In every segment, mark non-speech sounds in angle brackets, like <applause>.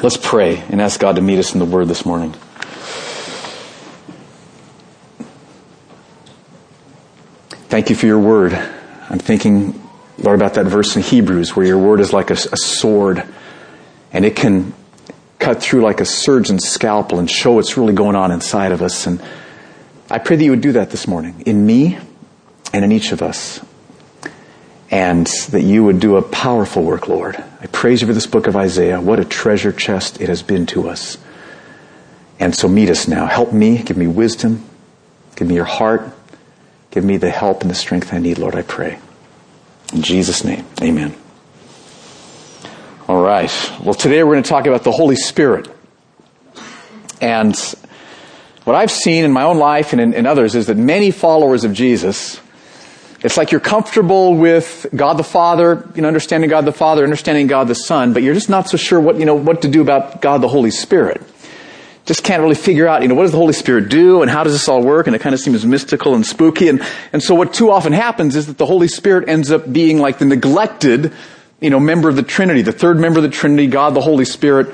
Let's pray and ask God to meet us in the Word this morning. Thank you for your Word. I'm thinking, Lord, about that verse in Hebrews where your Word is like a, a sword and it can cut through like a surgeon's scalpel and show what's really going on inside of us. And I pray that you would do that this morning in me and in each of us. And that you would do a powerful work, Lord. I praise you for this book of Isaiah. What a treasure chest it has been to us. And so meet us now. Help me. Give me wisdom. Give me your heart. Give me the help and the strength I need, Lord, I pray. In Jesus' name, amen. All right. Well, today we're going to talk about the Holy Spirit. And what I've seen in my own life and in, in others is that many followers of Jesus, it's like you're comfortable with God the Father, you know, understanding God the Father, understanding God the Son, but you're just not so sure what, you know, what to do about God the Holy Spirit. Just can't really figure out, you know, what does the Holy Spirit do and how does this all work? And it kind of seems mystical and spooky. And, and so what too often happens is that the Holy Spirit ends up being like the neglected, you know, member of the Trinity, the third member of the Trinity, God the Holy Spirit,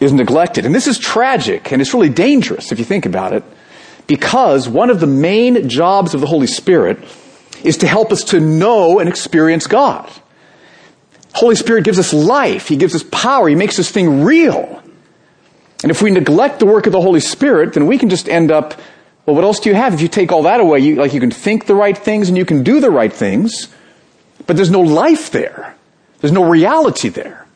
is neglected. And this is tragic and it's really dangerous if you think about it because one of the main jobs of the Holy Spirit is to help us to know and experience God. Holy Spirit gives us life. He gives us power. He makes this thing real. And if we neglect the work of the Holy Spirit, then we can just end up, well, what else do you have? If you take all that away, you, like you can think the right things and you can do the right things, but there's no life there. There's no reality there.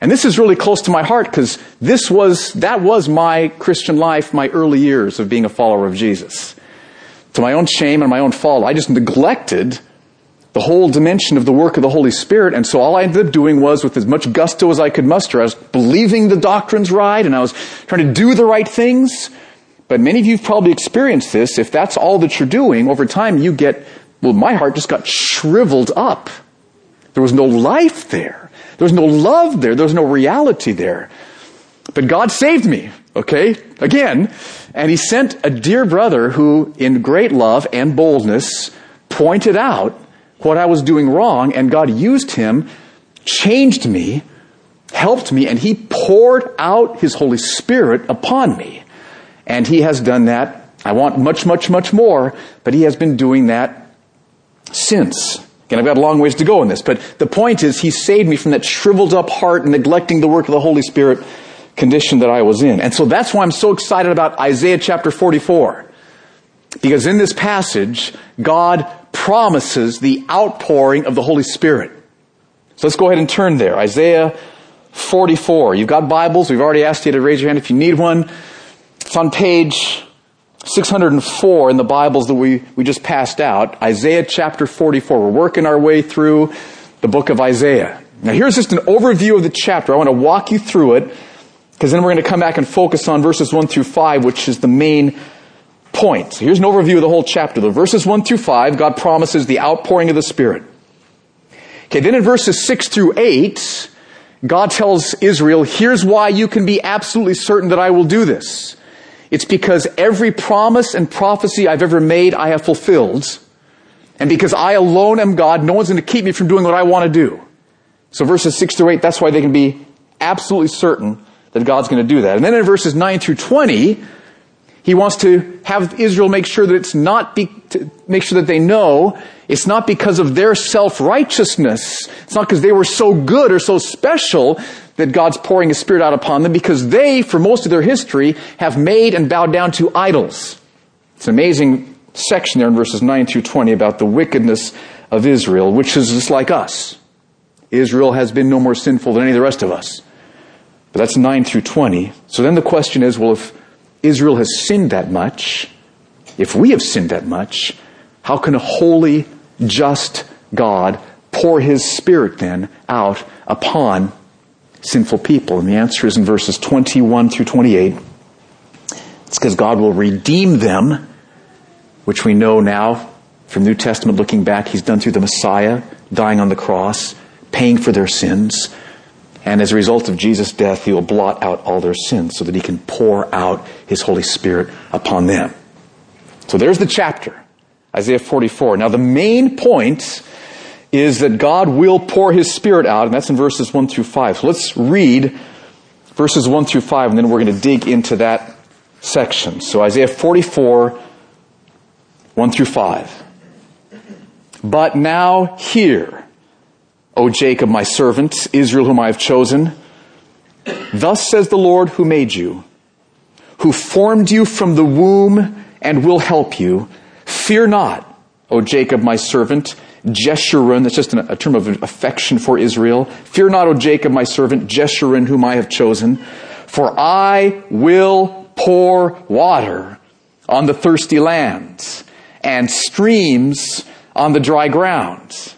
And this is really close to my heart because this was, that was my Christian life, my early years of being a follower of Jesus. To my own shame and my own fault, I just neglected the whole dimension of the work of the Holy Spirit. And so all I ended up doing was, with as much gusto as I could muster, I was believing the doctrines right and I was trying to do the right things. But many of you have probably experienced this. If that's all that you're doing, over time you get, well, my heart just got shriveled up. There was no life there. There was no love there. There was no reality there. But God saved me, okay? Again. And He sent a dear brother who, in great love and boldness, pointed out what I was doing wrong, and God used him, changed me, helped me, and He poured out His Holy Spirit upon me. And He has done that. I want much, much, much more, but He has been doing that since. Again, I've got a long ways to go in this, but the point is he saved me from that shriveled up heart and neglecting the work of the Holy Spirit condition that I was in. And so that's why I'm so excited about Isaiah chapter 44. Because in this passage, God promises the outpouring of the Holy Spirit. So let's go ahead and turn there. Isaiah 44. You've got Bibles. We've already asked you to raise your hand if you need one. It's on page 604 in the Bibles that we, we just passed out, Isaiah chapter 44. We're working our way through the book of Isaiah. Now here's just an overview of the chapter. I want to walk you through it, because then we're going to come back and focus on verses 1 through 5, which is the main point. So here's an overview of the whole chapter. The verses 1 through 5, God promises the outpouring of the Spirit. Okay, then in verses 6 through 8, God tells Israel, here's why you can be absolutely certain that I will do this. It's because every promise and prophecy I've ever made, I have fulfilled. And because I alone am God, no one's going to keep me from doing what I want to do. So verses 6 through 8, that's why they can be absolutely certain that God's going to do that. And then in verses 9 through 20, he wants to have Israel make sure that it's not be, make sure that they know it's not because of their self-righteousness. It's not because they were so good or so special that God's pouring His Spirit out upon them because they, for most of their history, have made and bowed down to idols. It's an amazing section there in verses 9 through 20 about the wickedness of Israel, which is just like us. Israel has been no more sinful than any of the rest of us. But that's 9 through 20. So then the question is, well, if Israel has sinned that much, if we have sinned that much, how can a holy, just God pour His Spirit then out upon sinful people? And the answer is in verses 21 through 28. It's because God will redeem them, which we know now from New Testament looking back, He's done through the Messiah, dying on the cross, paying for their sins. And as a result of Jesus' death, He will blot out all their sins so that He can pour out His Holy Spirit upon them. So there's the chapter, Isaiah 44. Now the main point is that God will pour His Spirit out, and that's in verses 1 through 5. So let's read verses 1 through 5, and then we're going to dig into that section. So Isaiah 44, 1 through 5. But now hear, O Jacob, my servant, Israel, whom I have chosen. Thus says the Lord who made you, who formed you from the womb and will help you. Fear not, O Jacob, my servant, Jeshurun, that's just a term of affection for Israel. Fear not, O Jacob, my servant, Jeshurun, whom I have chosen, for I will pour water on the thirsty lands and streams on the dry ground.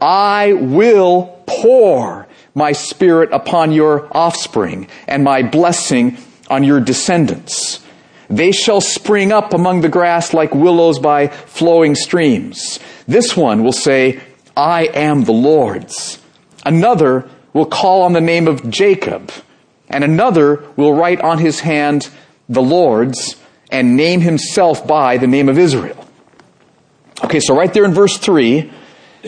I will pour my spirit upon your offspring and my blessing on your descendants. They shall spring up among the grass like willows by flowing streams. This one will say, I am the Lord's. Another will call on the name of Jacob, and another will write on his hand the Lord's and name himself by the name of Israel. Okay, so right there in verse 3,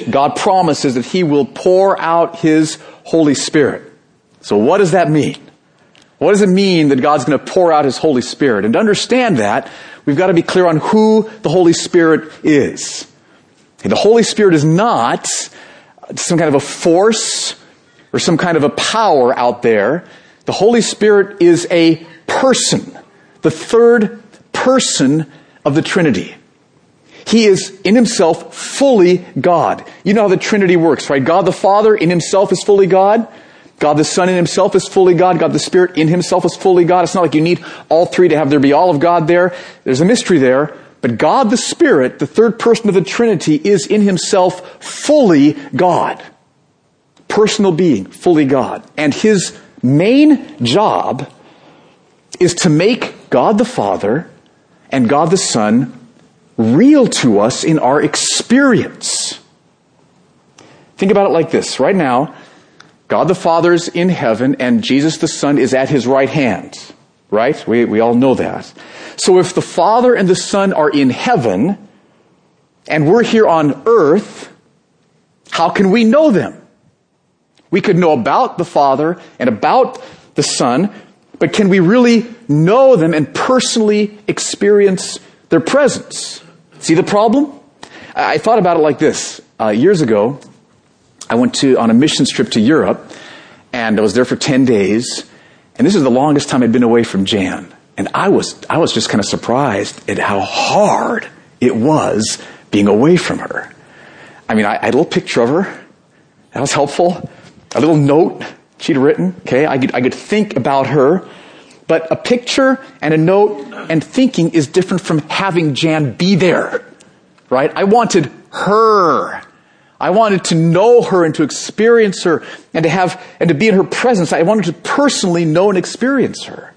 God promises that he will pour out his Holy Spirit. So what does that mean? What does it mean that God's going to pour out his Holy Spirit? And to understand that, we've got to be clear on who the Holy Spirit is. The Holy Spirit is not some kind of a force or some kind of a power out there. The Holy Spirit is a person, the third person of the Trinity. He is in himself fully God. You know how the Trinity works, right? God the Father in himself is fully God. God the Son in himself is fully God. God the Spirit in himself is fully God. It's not like you need all three to have there be all of God there. There's a mystery there. But God the Spirit, the third person of the Trinity, is in himself fully God. Personal being, fully God. And his main job is to make God the Father and God the Son real to us in our experience. Think about it like this. Right now, God the Father is in heaven and Jesus the Son is at his right hand. Right? We, we all know that. So if the Father and the Son are in heaven and we're here on earth, how can we know them? We could know about the Father and about the Son, but can we really know them and personally experience their presence? See the problem? I thought about it like this. Uh, years ago, I went to on a missions trip to Europe, and I was there for ten days. And this is the longest time I'd been away from Jan, and I was I was just kind of surprised at how hard it was being away from her. I mean, I, I had a little picture of her. That was helpful. A little note she'd written. Okay, I could I could think about her. But a picture and a note and thinking is different from having Jan be there. Right? I wanted her. I wanted to know her and to experience her and to have, and to be in her presence. I wanted to personally know and experience her.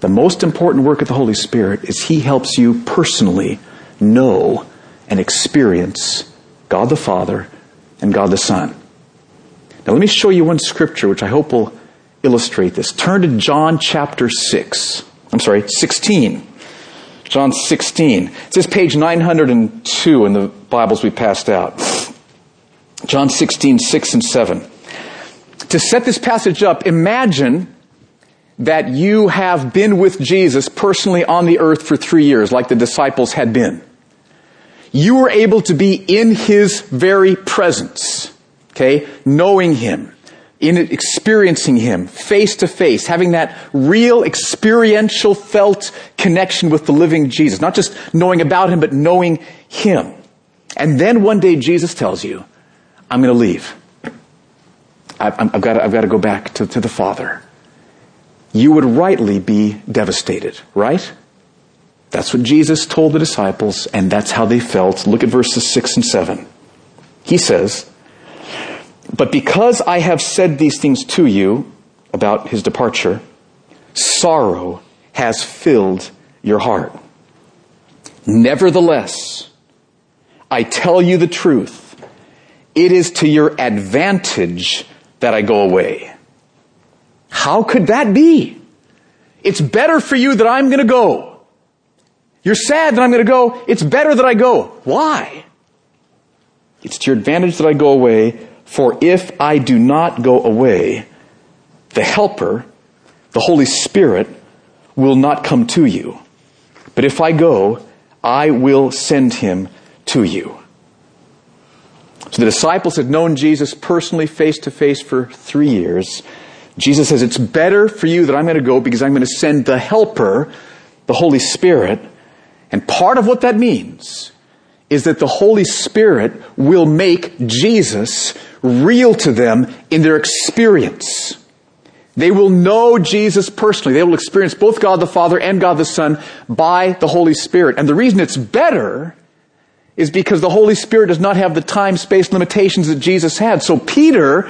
The most important work of the Holy Spirit is He helps you personally know and experience God the Father and God the Son. Now let me show you one scripture which I hope will illustrate this. Turn to John chapter 6. I'm sorry, 16. John 16. It says page 902 in the Bibles we passed out. John 16, 6 and 7. To set this passage up, imagine that you have been with Jesus personally on the earth for three years, like the disciples had been. You were able to be in His very presence, okay, knowing Him, in experiencing Him face to face, having that real experiential felt connection with the living Jesus. Not just knowing about Him, but knowing Him. And then one day Jesus tells you, I'm going to leave. I've, got to, I've got to go back to, to the Father. You would rightly be devastated, right? That's what Jesus told the disciples, and that's how they felt. Look at verses 6 and 7. He says, but because I have said these things to you about his departure, sorrow has filled your heart. Nevertheless, I tell you the truth. It is to your advantage that I go away. How could that be? It's better for you that I'm going to go. You're sad that I'm going to go. It's better that I go. Why? It's to your advantage that I go away for if I do not go away, the helper, the Holy Spirit, will not come to you. But if I go, I will send him to you. So the disciples had known Jesus personally, face to face, for three years. Jesus says, It's better for you that I'm going to go because I'm going to send the Helper, the Holy Spirit. And part of what that means is that the Holy Spirit will make Jesus real to them in their experience. They will know Jesus personally. They will experience both God the Father and God the Son by the Holy Spirit. And the reason it's better is because the Holy Spirit does not have the time space limitations that Jesus had. So Peter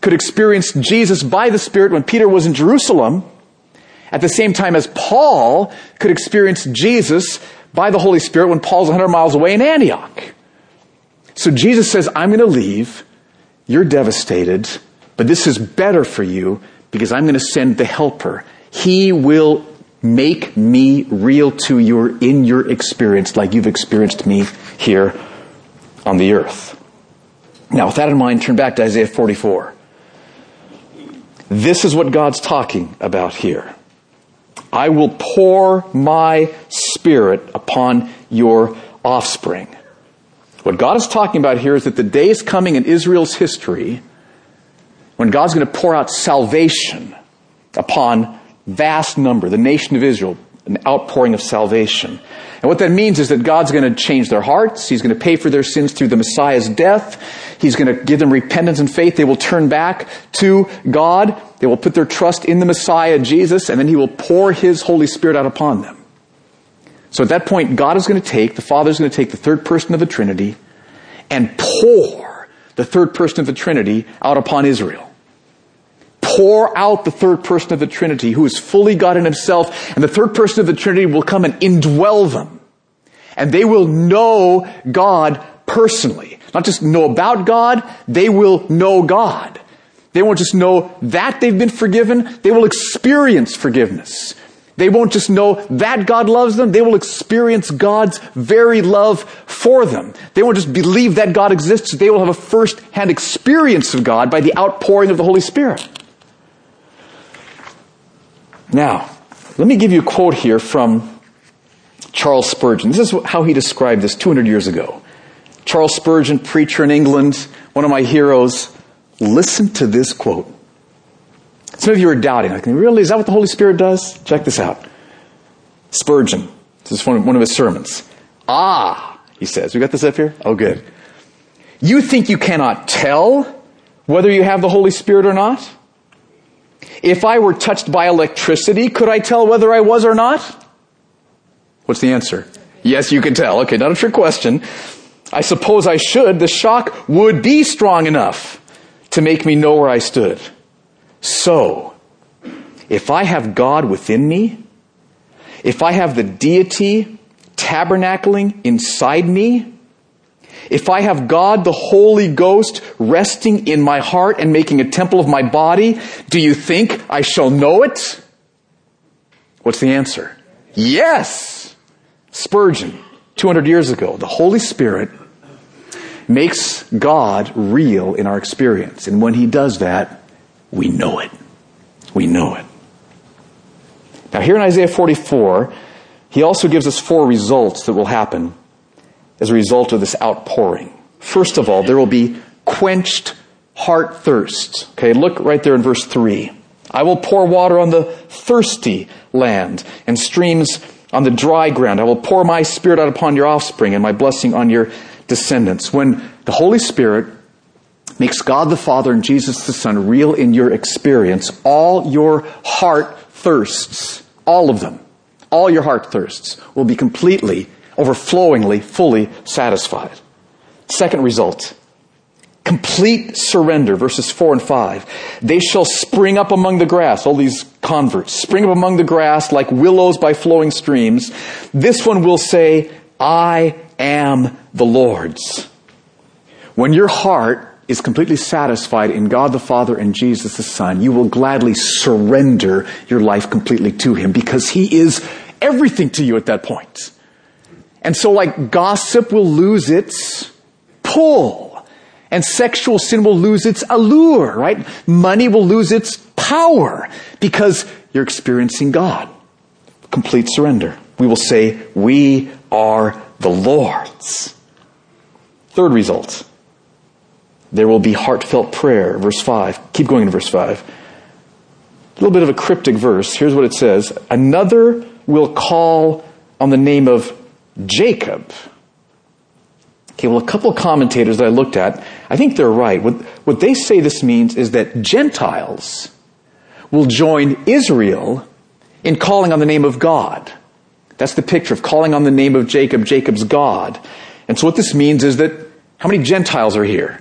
could experience Jesus by the Spirit when Peter was in Jerusalem, at the same time as Paul could experience Jesus by the Holy Spirit when Paul's 100 miles away in Antioch. So Jesus says, I'm going to leave. You're devastated, but this is better for you because I'm going to send the helper. He will make me real to you in your experience like you've experienced me here on the earth. Now, with that in mind, turn back to Isaiah 44. This is what God's talking about here. I will pour my spirit upon your offspring. What God is talking about here is that the day is coming in Israel's history when God's going to pour out salvation upon vast number, the nation of Israel, an outpouring of salvation. And what that means is that God's going to change their hearts. He's going to pay for their sins through the Messiah's death. He's going to give them repentance and faith. They will turn back to God. They will put their trust in the Messiah, Jesus, and then He will pour His Holy Spirit out upon them. So at that point, God is going to take, the Father is going to take the third person of the Trinity and pour the third person of the Trinity out upon Israel pour out the third person of the Trinity who is fully God in himself, and the third person of the Trinity will come and indwell them. And they will know God personally. Not just know about God, they will know God. They won't just know that they've been forgiven, they will experience forgiveness. They won't just know that God loves them, they will experience God's very love for them. They won't just believe that God exists, they will have a first hand experience of God by the outpouring of the Holy Spirit. Now, let me give you a quote here from Charles Spurgeon. This is how he described this 200 years ago. Charles Spurgeon, preacher in England, one of my heroes. Listen to this quote. Some of you are doubting, like, really, is that what the Holy Spirit does? Check this out. Spurgeon, this is one of his sermons. Ah, he says, we got this up here? Oh, good. You think you cannot tell whether you have the Holy Spirit or not? If I were touched by electricity, could I tell whether I was or not? What's the answer? Yes, you can tell. Okay, not a trick question. I suppose I should. The shock would be strong enough to make me know where I stood. So, if I have God within me, if I have the deity tabernacling inside me, if I have God the Holy Ghost resting in my heart and making a temple of my body, do you think I shall know it? What's the answer? Yes! Spurgeon, 200 years ago, the Holy Spirit makes God real in our experience. And when He does that, we know it. We know it. Now, here in Isaiah 44, He also gives us four results that will happen as a result of this outpouring. First of all, there will be quenched heart thirst. Okay, look right there in verse 3. I will pour water on the thirsty land and streams on the dry ground. I will pour my spirit out upon your offspring and my blessing on your descendants. When the Holy Spirit makes God the Father and Jesus the Son real in your experience, all your heart thirsts, all of them, all your heart thirsts will be completely overflowingly, fully satisfied. Second result, complete surrender, verses 4 and 5. They shall spring up among the grass, all these converts, spring up among the grass like willows by flowing streams. This one will say, I am the Lord's. When your heart is completely satisfied in God the Father and Jesus the Son, you will gladly surrender your life completely to Him because He is everything to you at that point. And so like gossip will lose its pull. And sexual sin will lose its allure, right? Money will lose its power because you're experiencing God. Complete surrender. We will say, we are the Lord's. Third result. There will be heartfelt prayer. Verse 5. Keep going to verse 5. A little bit of a cryptic verse. Here's what it says. Another will call on the name of Jacob. Okay, well, a couple of commentators that I looked at, I think they're right. What, what they say this means is that Gentiles will join Israel in calling on the name of God. That's the picture of calling on the name of Jacob, Jacob's God. And so what this means is that how many Gentiles are here?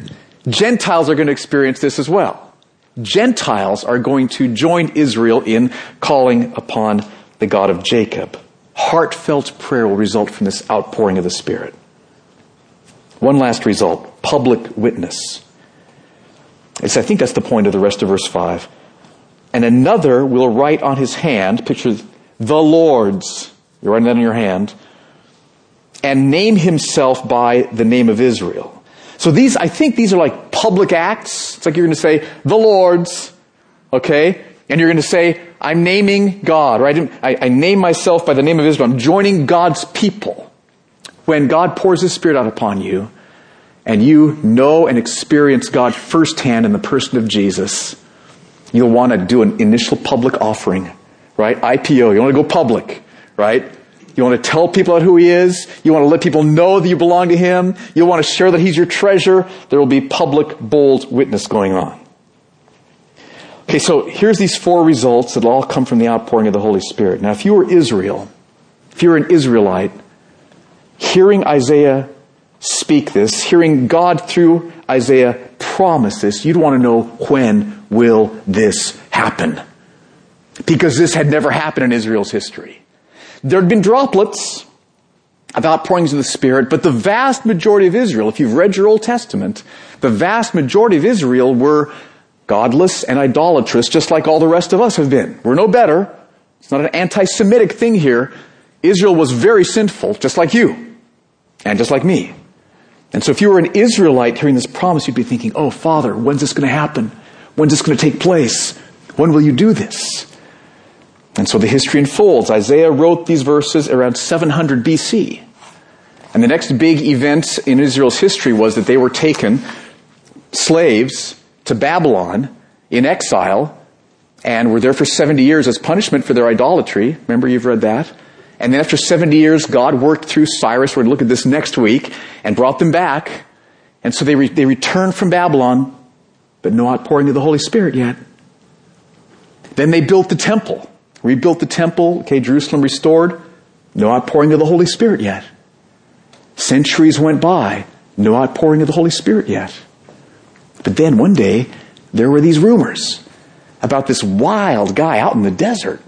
Gentiles are going to experience this as well. Gentiles are going to join Israel in calling upon the God of Jacob. Heartfelt prayer will result from this outpouring of the Spirit. One last result public witness. It's, I think that's the point of the rest of verse 5. And another will write on his hand, picture the Lord's, you're writing that on your hand, and name himself by the name of Israel. So these, I think these are like public acts. It's like you're going to say, the Lord's, okay? And you're going to say, I'm naming God, right? I, I name myself by the name of Israel. I'm joining God's people when God pours His Spirit out upon you and you know and experience God firsthand in the person of Jesus, you'll want to do an initial public offering, right? IPO. You want to go public, right? You want to tell people about who He is. You want to let people know that you belong to Him. You want to share that He's your treasure. There will be public, bold witness going on. Okay, so here's these four results that all come from the outpouring of the Holy Spirit. Now, if you were Israel, if you're an Israelite, hearing Isaiah speak this, hearing God through Isaiah promise this, you'd want to know when will this happen? Because this had never happened in Israel's history. There had been droplets of outpourings of the Spirit, but the vast majority of Israel, if you've read your Old Testament, the vast majority of Israel were godless and idolatrous, just like all the rest of us have been. We're no better. It's not an anti-Semitic thing here. Israel was very sinful, just like you and just like me. And so if you were an Israelite hearing this promise, you'd be thinking, oh, Father, when's this going to happen? When's this going to take place? When will you do this? And so the history unfolds. Isaiah wrote these verses around 700 BC. And the next big event in Israel's history was that they were taken slaves to Babylon in exile and were there for 70 years as punishment for their idolatry. Remember, you've read that. And then after 70 years, God worked through Cyrus. We're going to look at this next week and brought them back. And so they, re- they returned from Babylon, but no outpouring of the Holy Spirit yet. Then they built the temple, rebuilt the temple, okay, Jerusalem restored, no outpouring of the Holy Spirit yet. Centuries went by, no outpouring of the Holy Spirit yet. But then one day, there were these rumors about this wild guy out in the desert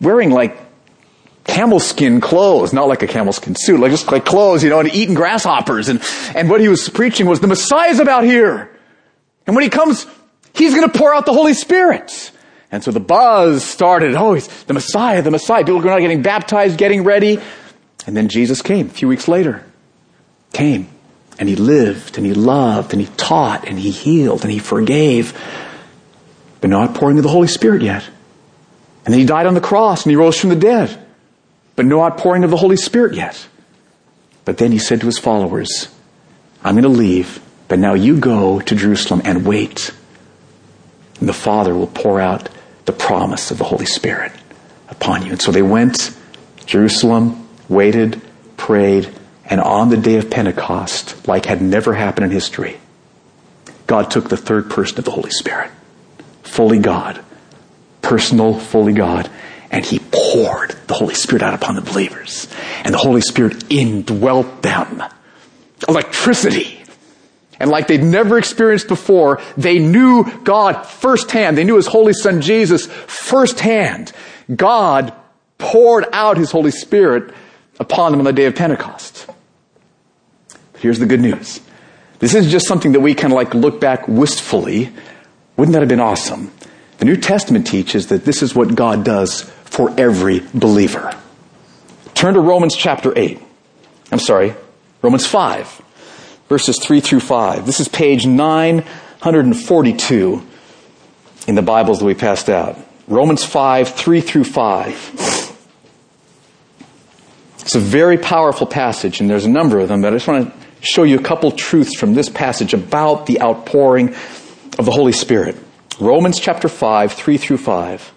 wearing like camel skin clothes, not like a camel skin suit, like just like clothes, you know, and eating grasshoppers. And, and what he was preaching was the Messiah's about here. And when he comes, he's going to pour out the Holy Spirit. And so the buzz started. Oh, he's the Messiah, the Messiah. People not getting baptized, getting ready. And then Jesus came a few weeks later. Came. And he lived and he loved and he taught and he healed and he forgave. But not pouring of the Holy Spirit yet. And then he died on the cross and he rose from the dead but no outpouring of the Holy Spirit yet. But then he said to his followers, I'm going to leave, but now you go to Jerusalem and wait. And the Father will pour out the promise of the Holy Spirit upon you. And so they went, Jerusalem, waited, prayed, and on the day of Pentecost, like had never happened in history, God took the third person of the Holy Spirit, fully God, personal, fully God, and he poured the Holy Spirit out upon the believers. And the Holy Spirit indwelt them. Electricity. And like they'd never experienced before, they knew God firsthand. They knew His Holy Son Jesus firsthand. God poured out His Holy Spirit upon them on the day of Pentecost. But here's the good news. This is just something that we kind of like look back wistfully. Wouldn't that have been awesome? The New Testament teaches that this is what God does for every believer. Turn to Romans chapter 8. I'm sorry, Romans 5, verses 3 through 5. This is page 942 in the Bibles that we passed out. Romans 5, 3 through 5. It's a very powerful passage, and there's a number of them, but I just want to show you a couple truths from this passage about the outpouring of the Holy Spirit. Romans chapter 5, 3 through 5.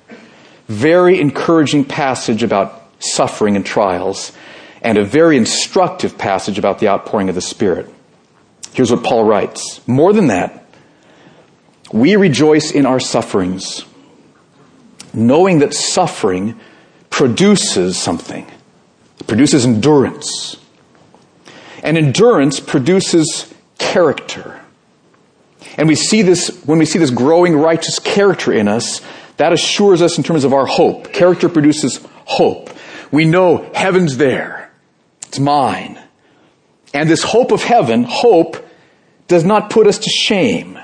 Very encouraging passage about suffering and trials, and a very instructive passage about the outpouring of the Spirit. Here's what Paul writes. More than that, we rejoice in our sufferings knowing that suffering produces something. It produces endurance. And endurance produces character. And we see this, when we see this growing righteous character in us, that assures us in terms of our hope. Character produces hope. We know heaven's there. It's mine. And this hope of heaven, hope, does not put us to shame.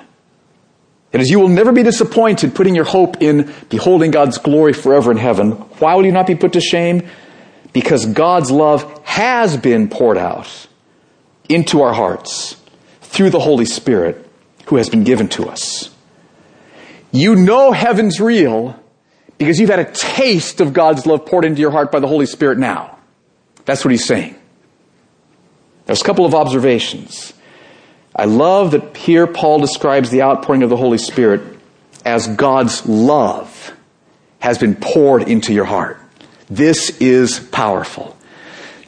It is you will never be disappointed putting your hope in beholding God's glory forever in heaven. Why will you not be put to shame? Because God's love has been poured out into our hearts through the Holy Spirit who has been given to us. You know heaven's real because you've had a taste of God's love poured into your heart by the Holy Spirit now. That's what he's saying. There's a couple of observations. I love that here Paul describes the outpouring of the Holy Spirit as God's love has been poured into your heart. This is powerful.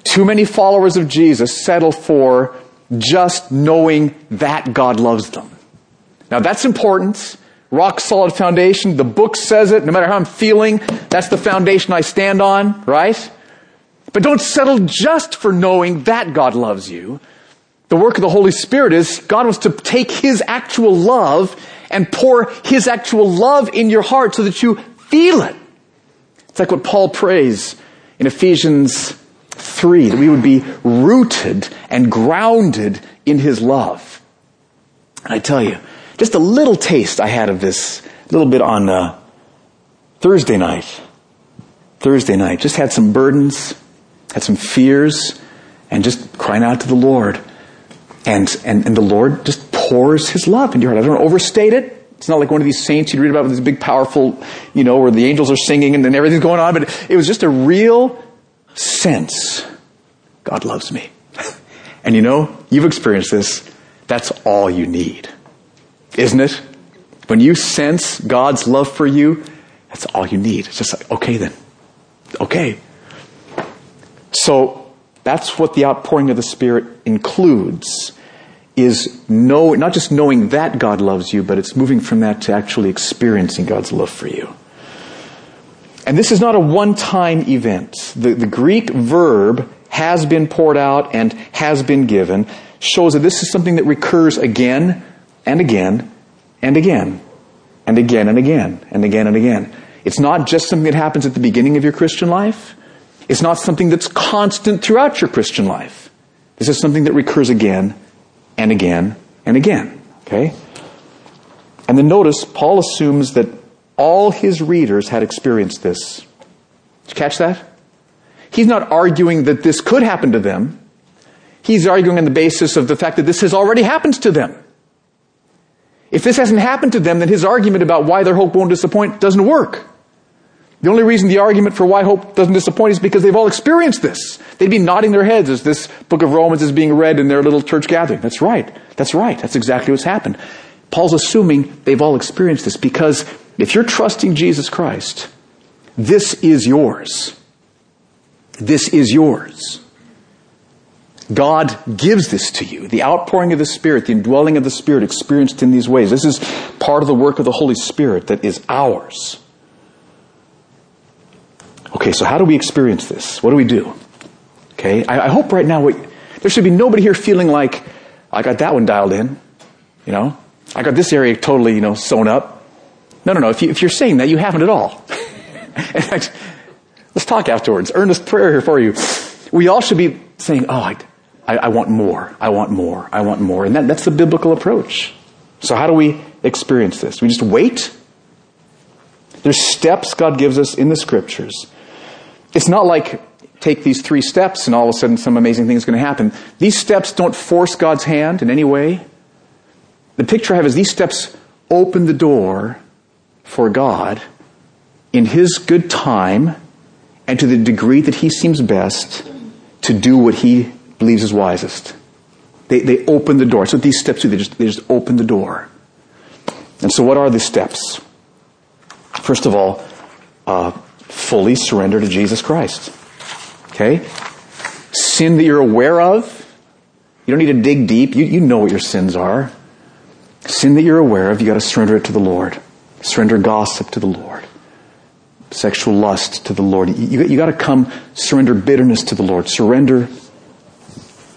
Too many followers of Jesus settle for just knowing that God loves them. Now that's important. Rock solid foundation. The book says it. No matter how I'm feeling, that's the foundation I stand on, right? But don't settle just for knowing that God loves you the work of the Holy Spirit is God wants to take His actual love and pour His actual love in your heart so that you feel it. It's like what Paul prays in Ephesians 3, that we would be rooted and grounded in His love. And I tell you, just a little taste I had of this, a little bit on uh, Thursday night. Thursday night. Just had some burdens, had some fears, and just crying out to the Lord. And, and, and the Lord just pours His love into your heart. I don't overstate it. It's not like one of these saints you'd read about with these big powerful, you know, where the angels are singing and then everything's going on, but it was just a real sense. God loves me. <laughs> and you know, you've experienced this. That's all you need. Isn't it? When you sense God's love for you, that's all you need. It's just like, okay then. Okay. So, that's what the outpouring of the Spirit includes is know, not just knowing that God loves you, but it's moving from that to actually experiencing God's love for you. And this is not a one-time event. The, the Greek verb has been poured out and has been given shows that this is something that recurs again and again and again and again and again and again and again. It's not just something that happens at the beginning of your Christian life. It's not something that's constant throughout your Christian life. This is something that recurs again and again and again. Okay? And then notice, Paul assumes that all his readers had experienced this. Did you catch that? He's not arguing that this could happen to them. He's arguing on the basis of the fact that this has already happened to them. If this hasn't happened to them, then his argument about why their hope won't disappoint doesn't work. The only reason the argument for why hope doesn't disappoint is because they've all experienced this. They'd be nodding their heads as this book of Romans is being read in their little church gathering. That's right. That's right. That's exactly what's happened. Paul's assuming they've all experienced this because if you're trusting Jesus Christ, this is yours. This is yours. God gives this to you. The outpouring of the Spirit, the indwelling of the Spirit experienced in these ways. This is part of the work of the Holy Spirit that is ours. Okay, so how do we experience this? What do we do? Okay, I, I hope right now we, there should be nobody here feeling like I got that one dialed in. You know, I got this area totally, you know, sewn up. No, no, no. If, you, if you're saying that, you haven't at all. <laughs> fact, let's talk afterwards. Earnest prayer here for you. We all should be saying, "Oh, I, I, I want more. I want more. I want more," and that, that's the biblical approach. So, how do we experience this? We just wait. There's steps God gives us in the scriptures it's not like take these three steps and all of a sudden some amazing thing is going to happen. These steps don't force God's hand in any way. The picture I have is these steps open the door for God in His good time and to the degree that He seems best to do what He believes is wisest. They, they open the door. So these steps do. They just, they just open the door. And so what are the steps? First of all, uh, fully surrender to Jesus Christ. Okay? Sin that you're aware of, you don't need to dig deep. You, you know what your sins are. Sin that you're aware of, you got to surrender it to the Lord. Surrender gossip to the Lord. Sexual lust to the Lord. You, you got to come surrender bitterness to the Lord. Surrender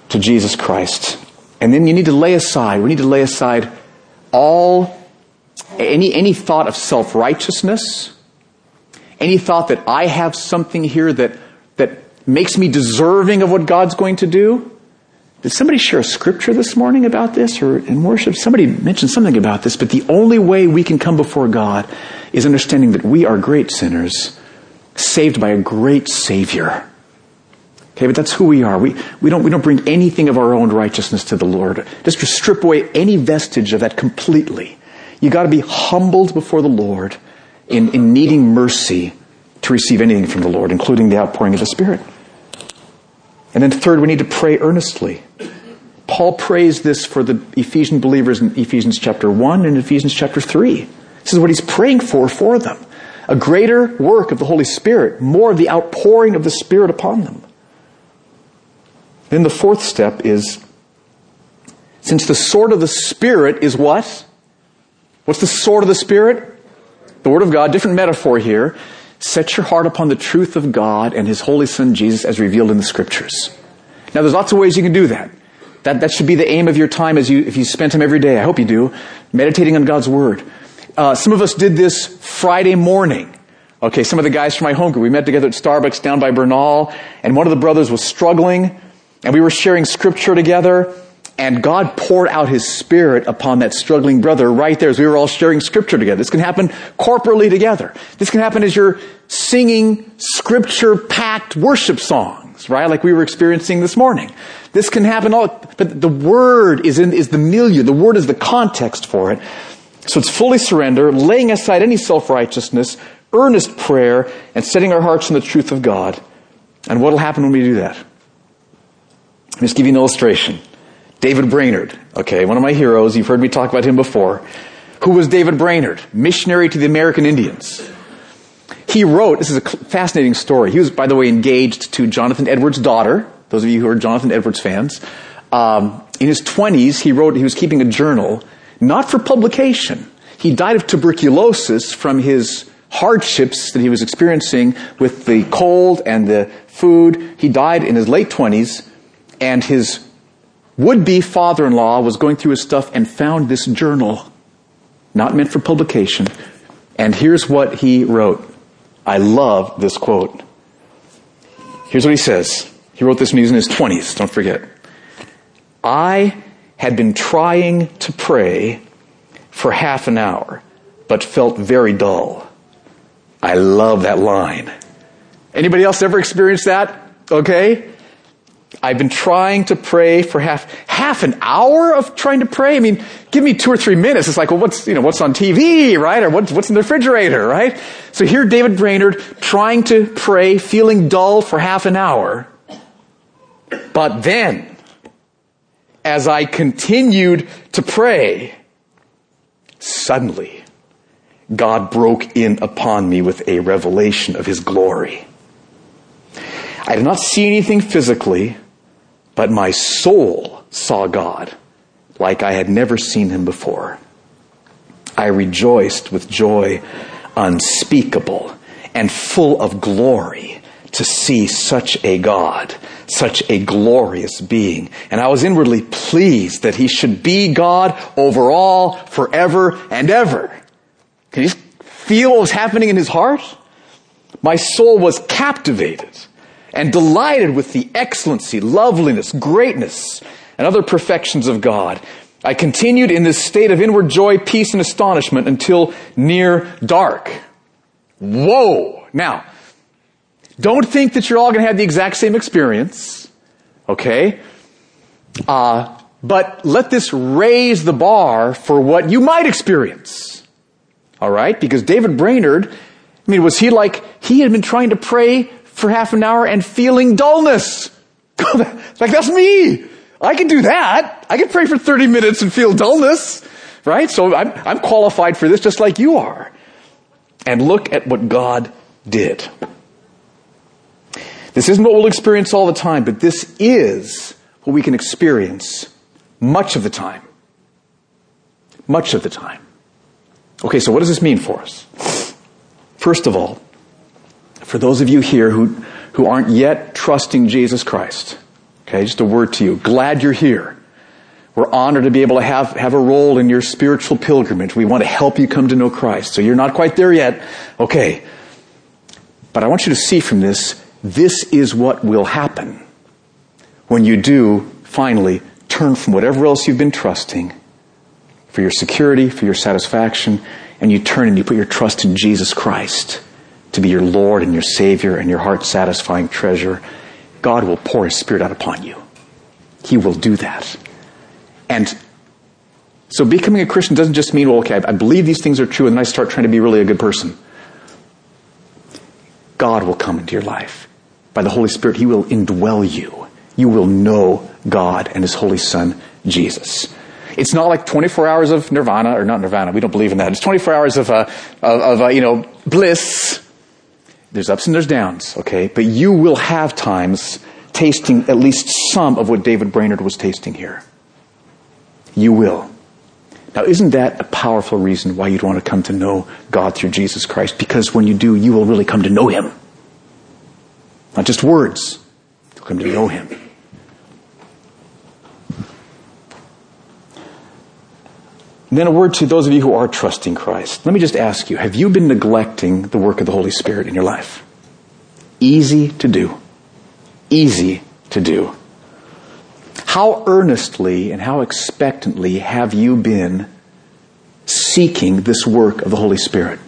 to Jesus Christ. And then you need to lay aside, we need to lay aside all, any, any thought of self-righteousness, any thought that I have something here that, that makes me deserving of what God's going to do. Did somebody share a scripture this morning about this or in worship? Somebody mentioned something about this, but the only way we can come before God is understanding that we are great sinners, saved by a great Savior. Okay, but that's who we are. We, we, don't, we don't bring anything of our own righteousness to the Lord. Just to strip away any vestige of that completely. You gotta be humbled before the Lord in, in needing mercy to receive anything from the Lord, including the outpouring of the Spirit. And then third, we need to pray earnestly. Paul prays this for the Ephesian believers in Ephesians chapter 1 and Ephesians chapter 3. This is what he's praying for for them. A greater work of the Holy Spirit, more of the outpouring of the Spirit upon them. Then the fourth step is since the sword of the Spirit is what? What's the sword of the Spirit? The Word of God, different metaphor here. Set your heart upon the truth of God and His Holy Son Jesus as revealed in the Scriptures. Now there's lots of ways you can do that. That, that should be the aim of your time as you, if you spend time every day. I hope you do. Meditating on God's Word. Uh, some of us did this Friday morning. Okay, some of the guys from my home group, we met together at Starbucks down by Bernal, and one of the brothers was struggling, and we were sharing scripture together, and God poured out His Spirit upon that struggling brother right there as we were all sharing scripture together. This can happen corporately together. This can happen as you're singing scripture packed worship songs, right? Like we were experiencing this morning. This can happen all, but the word is in, is the milieu. The word is the context for it. So it's fully surrender, laying aside any self-righteousness, earnest prayer, and setting our hearts on the truth of God. And what will happen when we do that? Let me just give you an illustration. David Brainerd, okay, one of my heroes, you've heard me talk about him before. Who was David Brainerd? Missionary to the American Indians. He wrote, this is a fascinating story. He was, by the way, engaged to Jonathan Edwards' daughter. Those of you who are Jonathan Edwards fans. Um, in his 20s, he wrote, he was keeping a journal, not for publication. He died of tuberculosis from his hardships that he was experiencing with the cold and the food. He died in his late 20s, and his would-be father-in-law was going through his stuff and found this journal, not meant for publication. And here's what he wrote. I love this quote. Here's what he says. He wrote this when he was in his 20s, don't forget. I had been trying to pray for half an hour, but felt very dull. I love that line. Anybody else ever experienced that? Okay? I've been trying to pray for half, half an hour of trying to pray. I mean, give me two or three minutes. It's like, well, what's, you know, what's on TV, right? Or what's, what's in the refrigerator, right? So here David Brainerd trying to pray, feeling dull for half an hour. But then, as I continued to pray, suddenly, God broke in upon me with a revelation of His glory. I did not see anything physically, but my soul saw God like I had never seen him before. I rejoiced with joy unspeakable and full of glory to see such a God, such a glorious being. And I was inwardly pleased that he should be God over all, forever and ever. Can you feel what was happening in his heart? My soul was captivated and delighted with the excellency, loveliness, greatness, and other perfections of God. I continued in this state of inward joy, peace, and astonishment until near dark. Whoa! Now, don't think that you're all going to have the exact same experience, okay? Uh, but let this raise the bar for what you might experience. All right? Because David Brainerd, I mean, was he like, he had been trying to pray for half an hour and feeling dullness. <laughs> like, that's me. I can do that. I can pray for 30 minutes and feel dullness. Right? So I'm, I'm qualified for this just like you are. And look at what God did. This isn't what we'll experience all the time, but this is what we can experience much of the time. Much of the time. Okay, so what does this mean for us? First of all, for those of you here who, who aren't yet trusting Jesus Christ, okay, just a word to you. Glad you're here. We're honored to be able to have, have a role in your spiritual pilgrimage. We want to help you come to know Christ. So you're not quite there yet. Okay. But I want you to see from this, this is what will happen when you do finally turn from whatever else you've been trusting for your security, for your satisfaction, and you turn and you put your trust in Jesus Christ to be your Lord and your Savior and your heart satisfying treasure, God will pour His Spirit out upon you. He will do that. And so becoming a Christian doesn't just mean, well, okay, I believe these things are true and then I start trying to be really a good person. God will come into your life. By the Holy Spirit, He will indwell you. You will know God and His Holy Son, Jesus. It's not like 24 hours of nirvana, or not nirvana, we don't believe in that. It's 24 hours of, uh, of, uh, you know, bliss. There's ups and there's downs, okay? But you will have times tasting at least some of what David Brainerd was tasting here. You will. Now, isn't that a powerful reason why you'd want to come to know God through Jesus Christ? Because when you do, you will really come to know Him. Not just words. You'll come to know Him. And then a word to those of you who are trusting Christ. Let me just ask you, have you been neglecting the work of the Holy Spirit in your life? Easy to do. Easy to do. How earnestly and how expectantly have you been seeking this work of the Holy Spirit?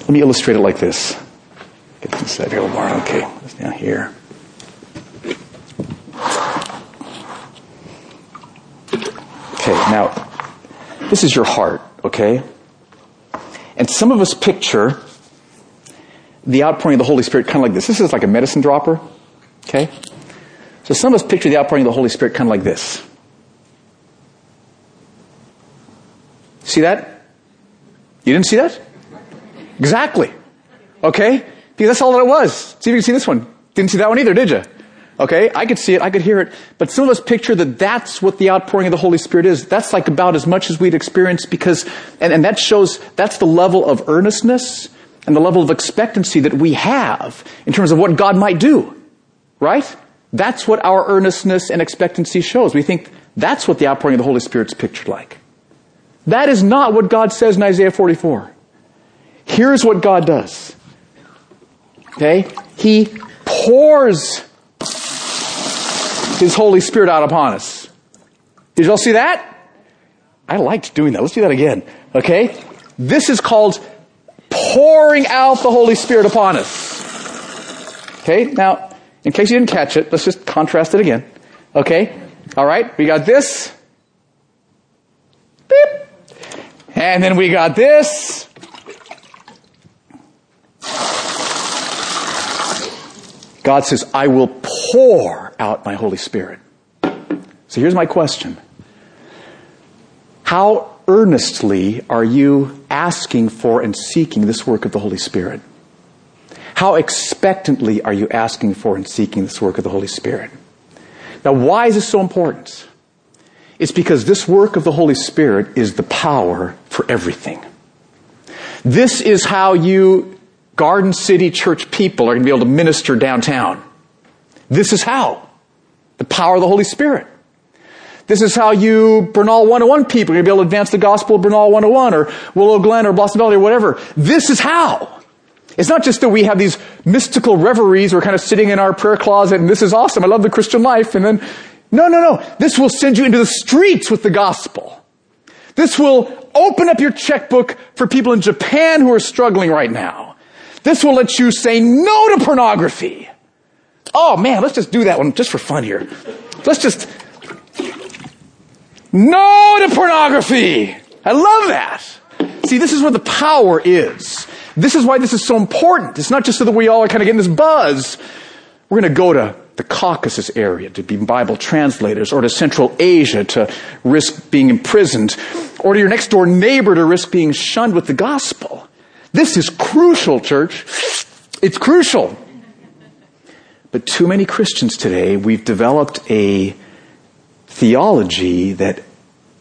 Let me illustrate it like this. Get this out here a little more. Okay, here. Okay, now, this is your heart, okay? And some of us picture the outpouring of the Holy Spirit kind of like this. This is like a medicine dropper, okay? So some of us picture the outpouring of the Holy Spirit kind of like this. See that? You didn't see that? Exactly. Okay? Because that's all that it was. See if you can see this one. Didn't see that one either, did you? Okay, I could see it, I could hear it, but some of us picture that that's what the outpouring of the Holy Spirit is. That's like about as much as we'd experience because, and, and that shows, that's the level of earnestness and the level of expectancy that we have in terms of what God might do. Right? That's what our earnestness and expectancy shows. We think that's what the outpouring of the Holy Spirit's pictured like. That is not what God says in Isaiah 44. Here's what God does. Okay? He pours his Holy Spirit out upon us. Did y'all see that? I liked doing that. Let's do that again. Okay? This is called pouring out the Holy Spirit upon us. Okay? Now, in case you didn't catch it, let's just contrast it again. Okay? Alright? We got this. Beep. And then we got this. God says, I will pour out my Holy Spirit. So here's my question. How earnestly are you asking for and seeking this work of the Holy Spirit? How expectantly are you asking for and seeking this work of the Holy Spirit? Now, why is this so important? It's because this work of the Holy Spirit is the power for everything. This is how you Garden City church people are going to be able to minister downtown. This is how. The power of the Holy Spirit. This is how you Bernal 101 people are going to be able to advance the gospel of Bernal 101 or Willow Glen or Blossom Valley or whatever. This is how. It's not just that we have these mystical reveries, we're kind of sitting in our prayer closet and this is awesome, I love the Christian life, and then, no, no, no. This will send you into the streets with the gospel. This will open up your checkbook for people in Japan who are struggling right now. This will let you say no to pornography. Oh man, let's just do that one just for fun here. Let's just, no to pornography. I love that. See, this is where the power is. This is why this is so important. It's not just so that we all are kind of getting this buzz. We're going to go to the Caucasus area to be Bible translators, or to Central Asia to risk being imprisoned, or to your next door neighbor to risk being shunned with the gospel. This is crucial, church. It's crucial. But too many Christians today, we've developed a theology that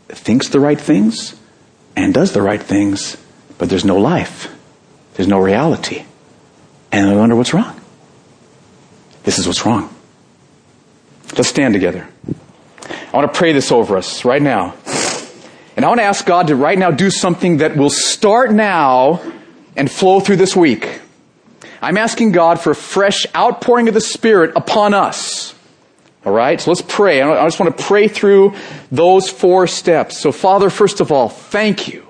thinks the right things and does the right things, but there's no life. There's no reality. And I wonder what's wrong. This is what's wrong. Let's stand together. I want to pray this over us right now. And I want to ask God to right now do something that will start now and flow through this week. I'm asking God for a fresh outpouring of the Spirit upon us. All right, so let's pray. I just want to pray through those four steps. So, Father, first of all, thank you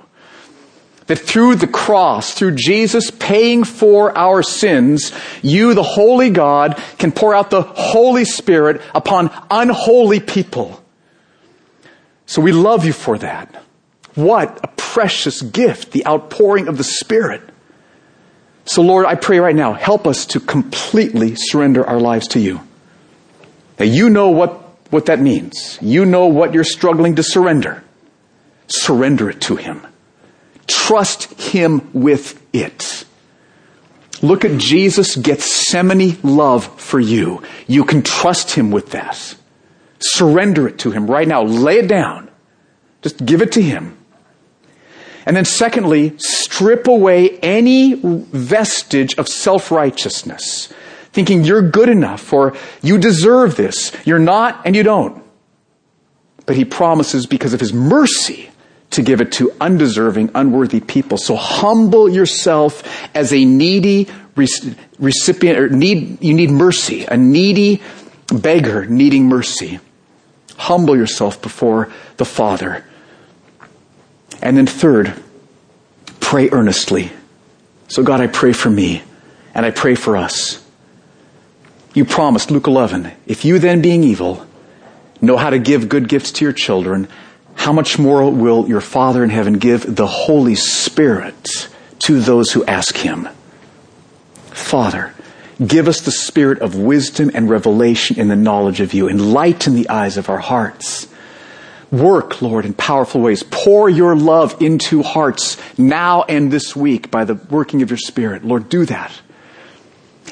that through the cross, through Jesus paying for our sins, you, the holy God, can pour out the Holy Spirit upon unholy people. So we love you for that. What a precious gift, the outpouring of the Spirit. So, Lord, I pray right now, help us to completely surrender our lives to you. Now, you know what, what that means. You know what you're struggling to surrender. Surrender it to Him. Trust Him with it. Look at Jesus' Gethsemane love for you. You can trust Him with that. Surrender it to Him right now. Lay it down. Just give it to Him. And then secondly, strip away any vestige of self-righteousness. Thinking you're good enough or you deserve this. You're not and you don't. But he promises because of his mercy to give it to undeserving, unworthy people. So humble yourself as a needy recipient or need, you need mercy, a needy beggar needing mercy. Humble yourself before the Father and then third, pray earnestly. So God, I pray for me and I pray for us. You promised, Luke 11, if you then being evil know how to give good gifts to your children, how much more will your Father in heaven give the Holy Spirit to those who ask Him? Father, give us the spirit of wisdom and revelation in the knowledge of you. Enlighten the eyes of our hearts Work, Lord, in powerful ways. Pour your love into hearts now and this week by the working of your Spirit. Lord, do that.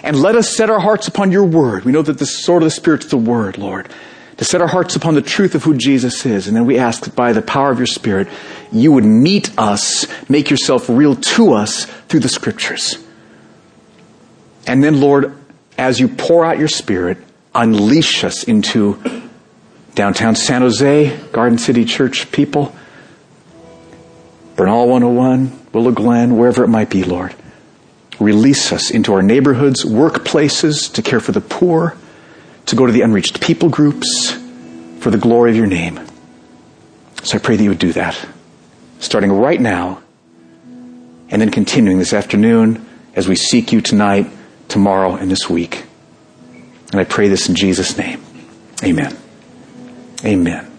And let us set our hearts upon your word. We know that the sword of the Spirit is the word, Lord. To set our hearts upon the truth of who Jesus is. And then we ask that by the power of your Spirit, you would meet us, make yourself real to us through the scriptures. And then, Lord, as you pour out your Spirit, unleash us into downtown San Jose, Garden City Church people, Bernal 101, Willow Glen, wherever it might be, Lord. Release us into our neighborhoods, workplaces, to care for the poor, to go to the unreached people groups for the glory of your name. So I pray that you would do that, starting right now, and then continuing this afternoon as we seek you tonight, tomorrow, and this week. And I pray this in Jesus' name. Amen. Amen.